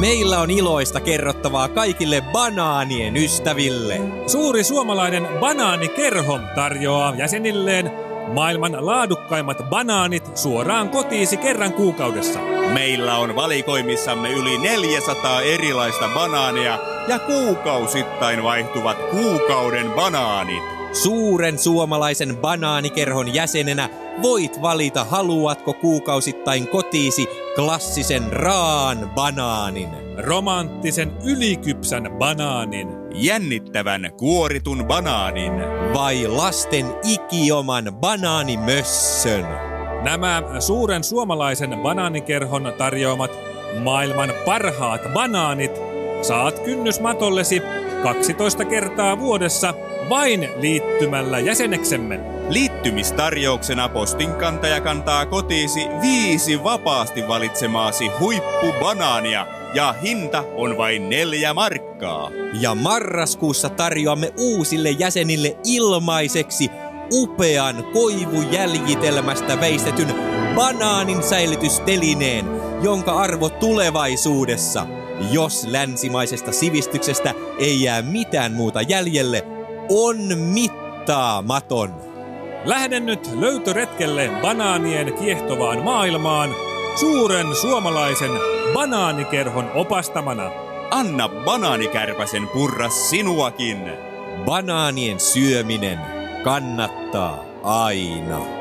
Meillä on iloista kerrottavaa kaikille banaanien ystäville. Suuri suomalainen banaanikerho tarjoaa jäsenilleen maailman laadukkaimmat banaanit suoraan kotiisi kerran kuukaudessa. Meillä on valikoimissamme yli 400 erilaista banaania ja kuukausittain vaihtuvat kuukauden banaanit. Suuren suomalaisen banaanikerhon jäsenenä voit valita, haluatko kuukausittain kotiisi klassisen raan banaanin. Romanttisen ylikypsän banaanin. Jännittävän kuoritun banaanin. Vai lasten ikioman banaanimössön. Nämä suuren suomalaisen banaanikerhon tarjoamat maailman parhaat banaanit saat kynnysmatollesi 12 kertaa vuodessa vain liittymällä jäseneksemme. Liittymistarjouksena postinkantaja kantaa kotiisi viisi vapaasti valitsemaasi huippubanaania ja hinta on vain neljä markkaa. Ja marraskuussa tarjoamme uusille jäsenille ilmaiseksi upean koivujäljitelmästä veistetyn banaanin säilytystelineen, jonka arvo tulevaisuudessa, jos länsimaisesta sivistyksestä ei jää mitään muuta jäljelle, on mittaamaton. Lähden nyt löytöretkelle banaanien kiehtovaan maailmaan suuren suomalaisen banaanikerhon opastamana. Anna banaanikärpäsen purra sinuakin. Banaanien syöminen kannattaa aina.